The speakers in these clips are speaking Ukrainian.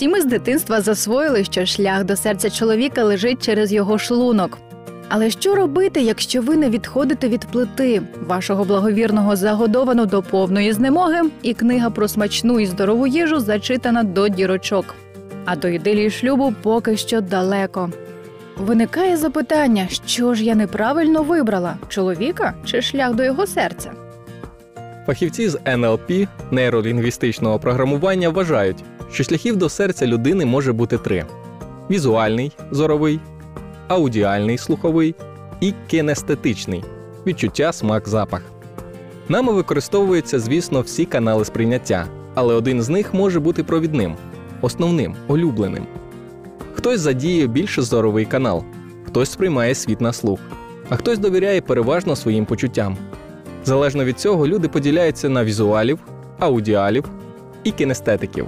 Всі ми з дитинства засвоїли, що шлях до серця чоловіка лежить через його шлунок. Але що робити, якщо ви не відходите від плити вашого благовірного загодовано до повної знемоги, і книга про смачну і здорову їжу зачитана до дірочок? А до ідилії шлюбу поки що далеко. Виникає запитання, що ж я неправильно вибрала чоловіка чи шлях до його серця? Фахівці з НЛП нейролінгвістичного програмування вважають, що шляхів до серця людини може бути три: візуальний зоровий, аудіальний слуховий і кінестетичний відчуття, смак, запах. Нами використовуються, звісно, всі канали сприйняття, але один з них може бути провідним, основним, улюбленим. Хтось задіє більше зоровий канал, хтось сприймає світ на слух, а хтось довіряє переважно своїм почуттям. Залежно від цього, люди поділяються на візуалів, аудіалів і кінестетиків,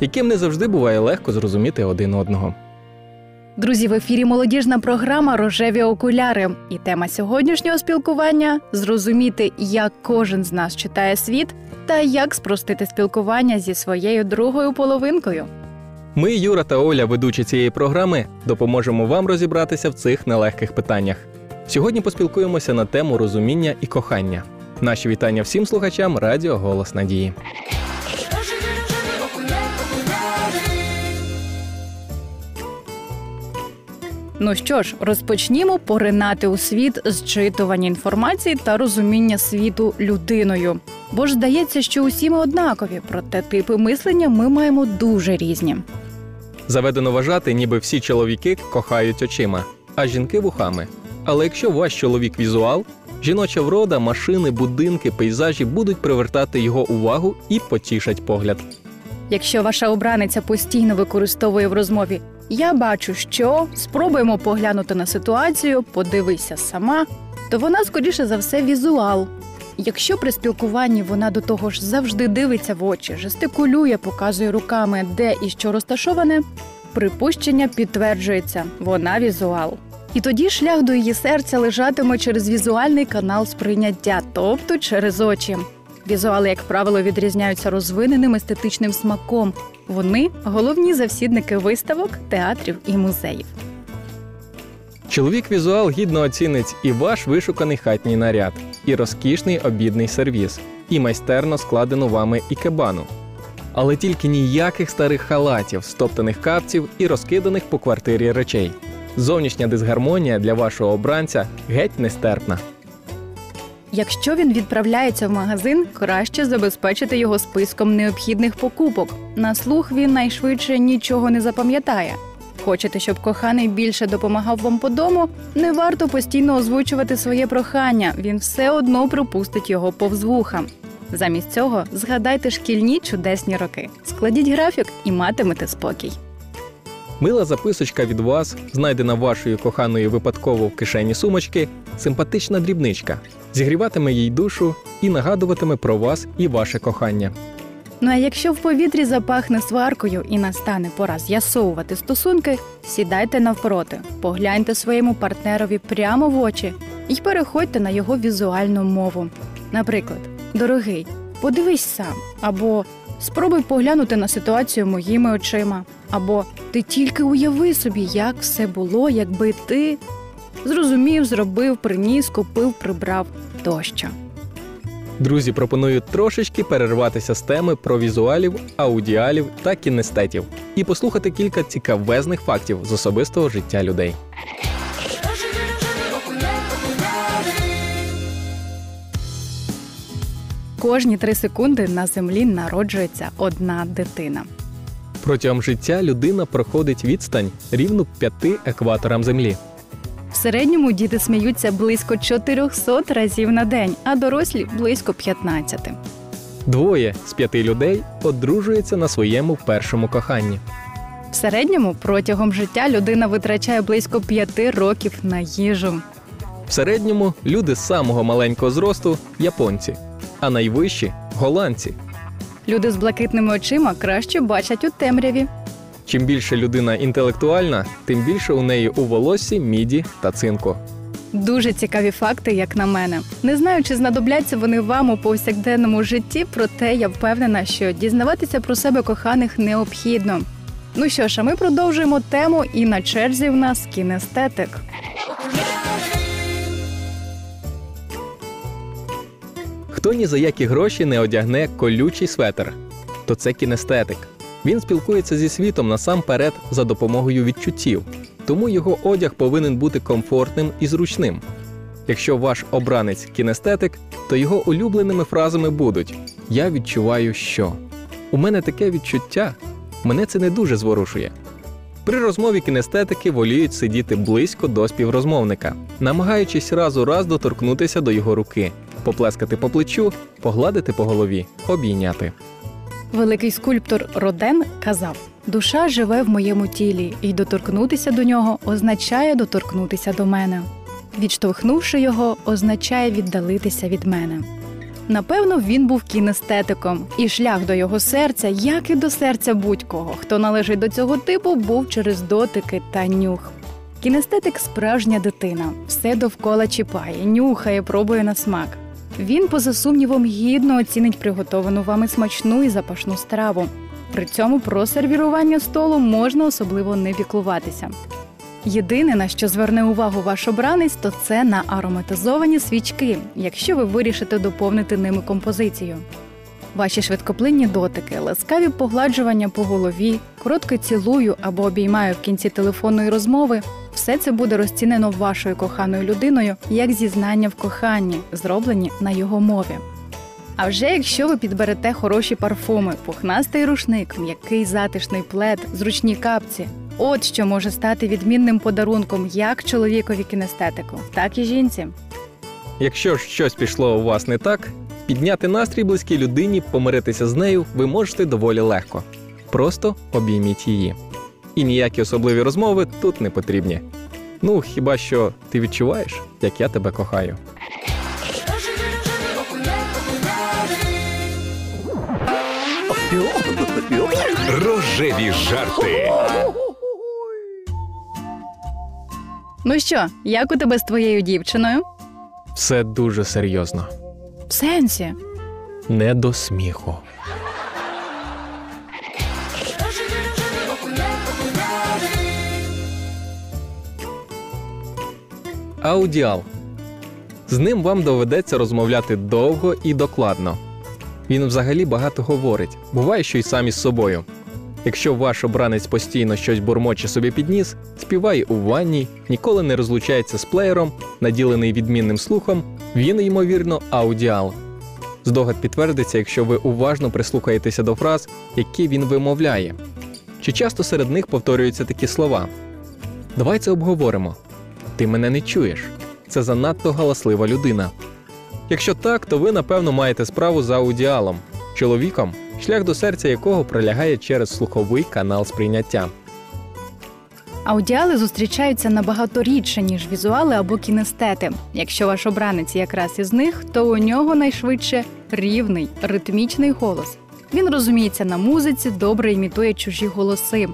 яким не завжди буває легко зрозуміти один одного. Друзі, в ефірі молодіжна програма Рожеві окуляри. І тема сьогоднішнього спілкування зрозуміти, як кожен з нас читає світ та як спростити спілкування зі своєю другою половинкою. Ми, Юра та Оля, ведучі цієї програми, допоможемо вам розібратися в цих нелегких питаннях. Сьогодні поспілкуємося на тему розуміння і кохання. Наші вітання всім слухачам Радіо Голос Надії. Ну що ж, розпочнімо поринати у світ зчитування інформації та розуміння світу людиною. Бо ж здається, що усі ми однакові, проте типи мислення ми маємо дуже різні. Заведено вважати, ніби всі чоловіки кохають очима, а жінки вухами. Але якщо ваш чоловік візуал, жіноча врода, машини, будинки, пейзажі будуть привертати його увагу і потішать погляд. Якщо ваша обраниця постійно використовує в розмові Я бачу, що спробуємо поглянути на ситуацію, подивися сама, то вона скоріше за все візуал. Якщо при спілкуванні вона до того ж завжди дивиться в очі, жестикулює, показує руками, де і що розташоване, припущення підтверджується, вона візуал. І тоді шлях до її серця лежатиме через візуальний канал сприйняття, тобто через очі. Візуали, як правило, відрізняються розвиненим естетичним смаком. Вони головні завсідники виставок, театрів і музеїв. Чоловік візуал гідно оцінить і ваш вишуканий хатній наряд, і розкішний обідний сервіс, і майстерно складену вами ікебану. Але тільки ніяких старих халатів, стоптаних капців і розкиданих по квартирі речей. Зовнішня дисгармонія для вашого обранця геть нестерпна. Якщо він відправляється в магазин, краще забезпечити його списком необхідних покупок. На слух він найшвидше нічого не запам'ятає. Хочете, щоб коханий більше допомагав вам по дому, не варто постійно озвучувати своє прохання. Він все одно пропустить його повз вуха. Замість цього згадайте шкільні чудесні роки. Складіть графік і матимете спокій. Мила записочка від вас, знайдена вашою коханою випадково в кишені сумочки, симпатична дрібничка, зігріватиме їй душу і нагадуватиме про вас і ваше кохання. Ну а якщо в повітрі запахне сваркою і настане пора з'ясовувати стосунки, сідайте навпроти, погляньте своєму партнерові прямо в очі і переходьте на його візуальну мову. Наприклад, дорогий, подивись сам, або спробуй поглянути на ситуацію моїми очима, або ти тільки уяви собі, як все було, якби ти зрозумів, зробив, приніс, купив, прибрав тощо. Друзі, пропоную трошечки перерватися з теми про візуалів, аудіалів та кінестетів і послухати кілька цікавезних фактів з особистого життя людей. Кожні три секунди на землі народжується одна дитина. Протягом життя людина проходить відстань рівну п'яти екваторам землі. Середньому діти сміються близько 400 разів на день, а дорослі близько 15. Двоє з п'яти людей одружуються на своєму першому коханні. В середньому протягом життя людина витрачає близько 5 років на їжу. В середньому люди з самого маленького зросту японці, а найвищі голландці. Люди з блакитними очима краще бачать у темряві. Чим більше людина інтелектуальна, тим більше у неї у волоссі, міді та цинку. Дуже цікаві факти, як на мене. Не знаю, чи знадобляться вони вам у повсякденному житті, проте я впевнена, що дізнаватися про себе коханих необхідно. Ну що ж, а ми продовжуємо тему, і на черзі в нас кінестетик. Хто ні за які гроші не одягне колючий светр, то це кінестетик. Він спілкується зі світом насамперед за допомогою відчуттів, тому його одяг повинен бути комфортним і зручним. Якщо ваш обранець кінестетик, то його улюбленими фразами будуть Я відчуваю, що у мене таке відчуття, мене це не дуже зворушує. При розмові кінестетики воліють сидіти близько до співрозмовника, намагаючись раз у раз доторкнутися до його руки, поплескати по плечу, погладити по голові, обійняти. Великий скульптор Роден казав: душа живе в моєму тілі, і доторкнутися до нього означає доторкнутися до мене. Відштовхнувши його, означає віддалитися від мене. Напевно, він був кінестетиком, і шлях до його серця, як і до серця будь-кого, хто належить до цього типу, був через дотики та нюх. Кінестетик справжня дитина, все довкола чіпає, нюхає, пробує на смак. Він, поза сумнівом, гідно оцінить приготовану вами смачну і запашну страву. При цьому про сервірування столу можна особливо не піклуватися. Єдине, на що зверне увагу ваш обранець, то це на ароматизовані свічки, якщо ви вирішите доповнити ними композицію. Ваші швидкоплинні дотики, ласкаві погладжування по голові, коротке цілую або обіймаю в кінці телефонної розмови все це буде розцінено вашою коханою людиною як зізнання в коханні, зроблені на його мові. А вже якщо ви підберете хороші парфуми, пухнастий рушник, м'який затишний плед, зручні капці, от що може стати відмінним подарунком як чоловікові кінестетику, так і жінці. Якщо ж щось пішло у вас не так, підняти настрій близькій людині, помиритися з нею ви можете доволі легко. Просто обійміть її. І ніякі особливі розмови тут не потрібні. Ну, хіба що ти відчуваєш, як я тебе кохаю. Рожеві жарти. Ну що, як у тебе з твоєю дівчиною? Все дуже серйозно. В сенсі. Не до сміху. Аудіал. З ним вам доведеться розмовляти довго і докладно. Він взагалі багато говорить, буває, що й сам із собою. Якщо ваш обранець постійно щось бурмоче собі під ніс, співає у ванні, ніколи не розлучається з плеєром, наділений відмінним слухом, він, ймовірно, аудіал. Здогад підтвердиться, якщо ви уважно прислухаєтеся до фраз, які він вимовляє. Чи часто серед них повторюються такі слова? Давай це обговоримо. Ти мене не чуєш. Це занадто галаслива людина. Якщо так, то ви напевно маєте справу з аудіалом, чоловіком, шлях до серця якого пролягає через слуховий канал сприйняття. Аудіали зустрічаються набагато рідше, ніж візуали або кінестети. Якщо ваш обранець якраз із них, то у нього найшвидше рівний, ритмічний голос. Він розуміється на музиці, добре імітує чужі голоси,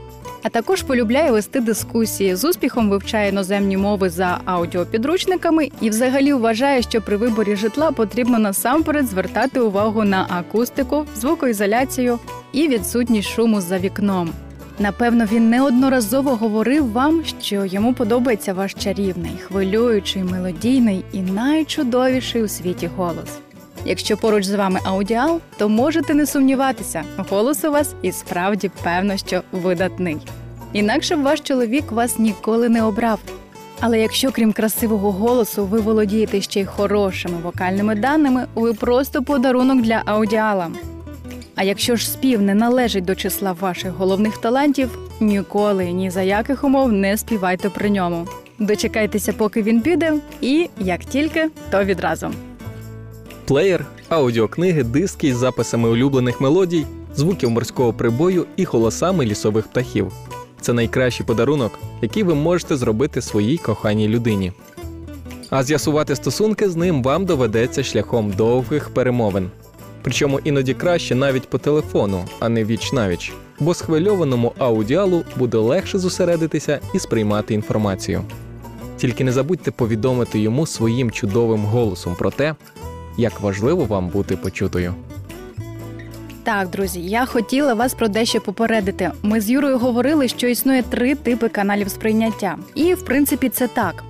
а також полюбляє вести дискусії, з успіхом вивчає іноземні мови за аудіопідручниками і взагалі вважає, що при виборі житла потрібно насамперед звертати увагу на акустику, звукоізоляцію і відсутність шуму за вікном. Напевно, він неодноразово говорив вам, що йому подобається ваш чарівний, хвилюючий, мелодійний і найчудовіший у світі голос. Якщо поруч з вами аудіал, то можете не сумніватися, голос у вас і справді певно, що видатний. Інакше б ваш чоловік вас ніколи не обрав. Але якщо крім красивого голосу ви володієте ще й хорошими вокальними даними, ви просто подарунок для аудіала. А якщо ж спів не належить до числа ваших головних талантів, ніколи ні за яких умов не співайте при ньому. Дочекайтеся, поки він піде, і як тільки, то відразу. Плеєр, аудіокниги, диски із записами улюблених мелодій, звуків морського прибою і голосами лісових птахів. Це найкращий подарунок, який ви можете зробити своїй коханій людині. А з'ясувати стосунки з ним вам доведеться шляхом довгих перемовин. Причому іноді краще навіть по телефону, а не віч навіч, бо схвильованому аудіалу буде легше зосередитися і сприймати інформацію. Тільки не забудьте повідомити йому своїм чудовим голосом про те, як важливо вам бути почутою. Так, друзі, я хотіла вас про дещо попередити. Ми з Юрою говорили, що існує три типи каналів сприйняття. І в принципі це так.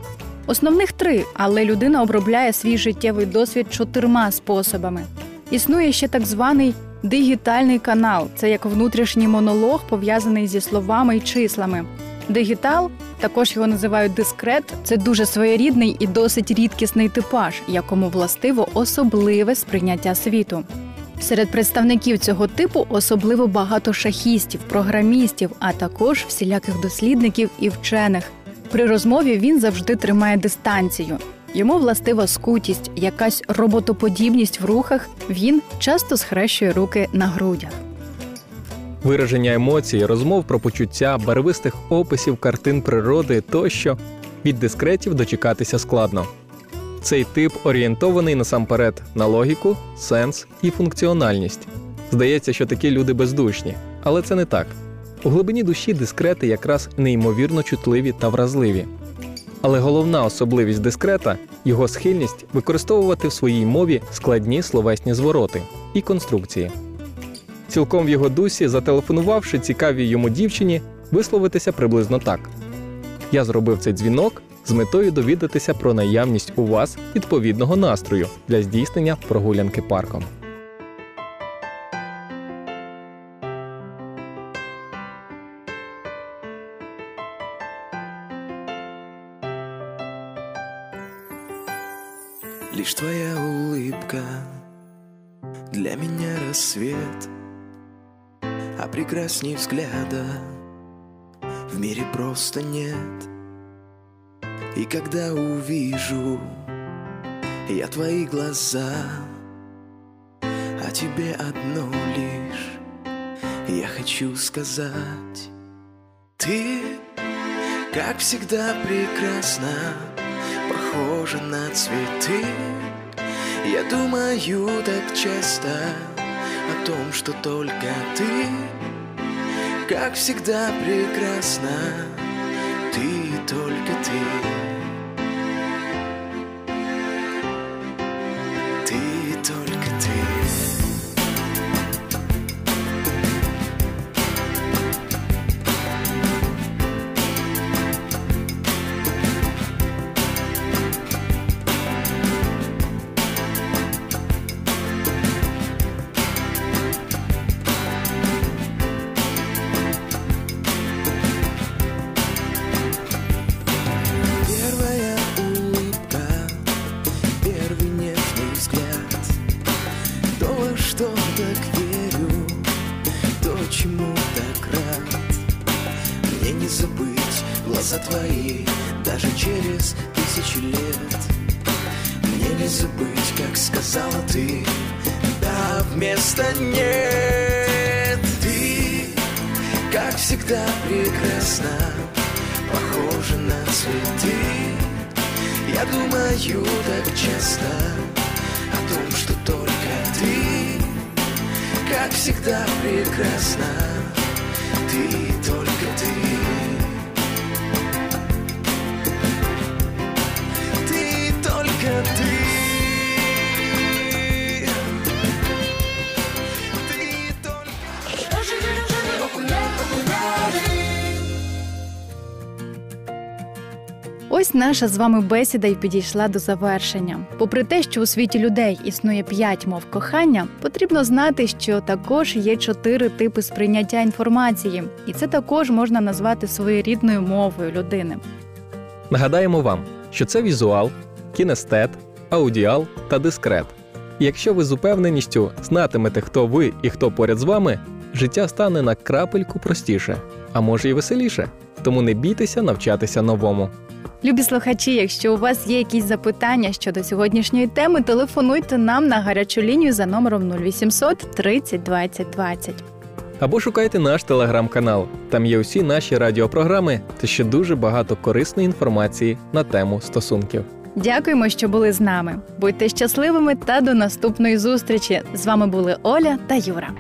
Основних три, але людина обробляє свій життєвий досвід чотирма способами. Існує ще так званий дигітальний канал. Це як внутрішній монолог, пов'язаний зі словами і числами. Дигітал, також його називають дискрет. Це дуже своєрідний і досить рідкісний типаж, якому властиво особливе сприйняття світу. Серед представників цього типу особливо багато шахістів, програмістів, а також всіляких дослідників і вчених. При розмові він завжди тримає дистанцію. Йому властива скутість, якась роботоподібність в рухах. Він часто схрещує руки на грудях. Вираження емоцій, розмов про почуття, барвистих описів картин природи тощо від дискретів дочекатися складно. Цей тип орієнтований насамперед на логіку, сенс і функціональність. Здається, що такі люди бездушні, але це не так. У глибині душі дискрети якраз неймовірно чутливі та вразливі. Але головна особливість дискрета його схильність використовувати в своїй мові складні словесні звороти і конструкції. Цілком в його дусі, зателефонувавши цікавій йому дівчині, висловитися приблизно так: Я зробив цей дзвінок з метою довідатися про наявність у вас відповідного настрою для здійснення прогулянки парком. Лишь твоя улыбка для меня рассвет, прекрасней взгляда. В мире просто нет. И когда увижу я твои глаза, а тебе одно лишь я хочу сказать, ты, как всегда, прекрасна похожа на цветы. Я думаю так часто о том, что только ты Как всегда прекрасна Ты только ты Ты Что так верю, то, чему так рад. Мне не забыть глаза твои даже через тысячи лет. Мне не забыть, как сказала ты Да, вместо нет Ты, как всегда, прекрасна похожа на цветы. Я думаю так часто всегда прекрасна Ты, только ты Ты, только ты Ты, Ось наша з вами бесіда й підійшла до завершення. Попри те, що у світі людей існує п'ять мов кохання, потрібно знати, що також є чотири типи сприйняття інформації, і це також можна назвати своєрідною мовою людини. Нагадаємо вам, що це візуал, кінестет, аудіал та дискрет. І якщо ви з упевненістю знатимете, хто ви і хто поряд з вами, життя стане на крапельку простіше, а може й веселіше. Тому не бійтеся навчатися новому. Любі слухачі, якщо у вас є якісь запитання щодо сьогоднішньої теми, телефонуйте нам на гарячу лінію за номером 0800 30 20 20. Або шукайте наш телеграм-канал. Там є усі наші радіопрограми та ще дуже багато корисної інформації на тему стосунків. Дякуємо, що були з нами. Будьте щасливими та до наступної зустрічі. З вами були Оля та Юра.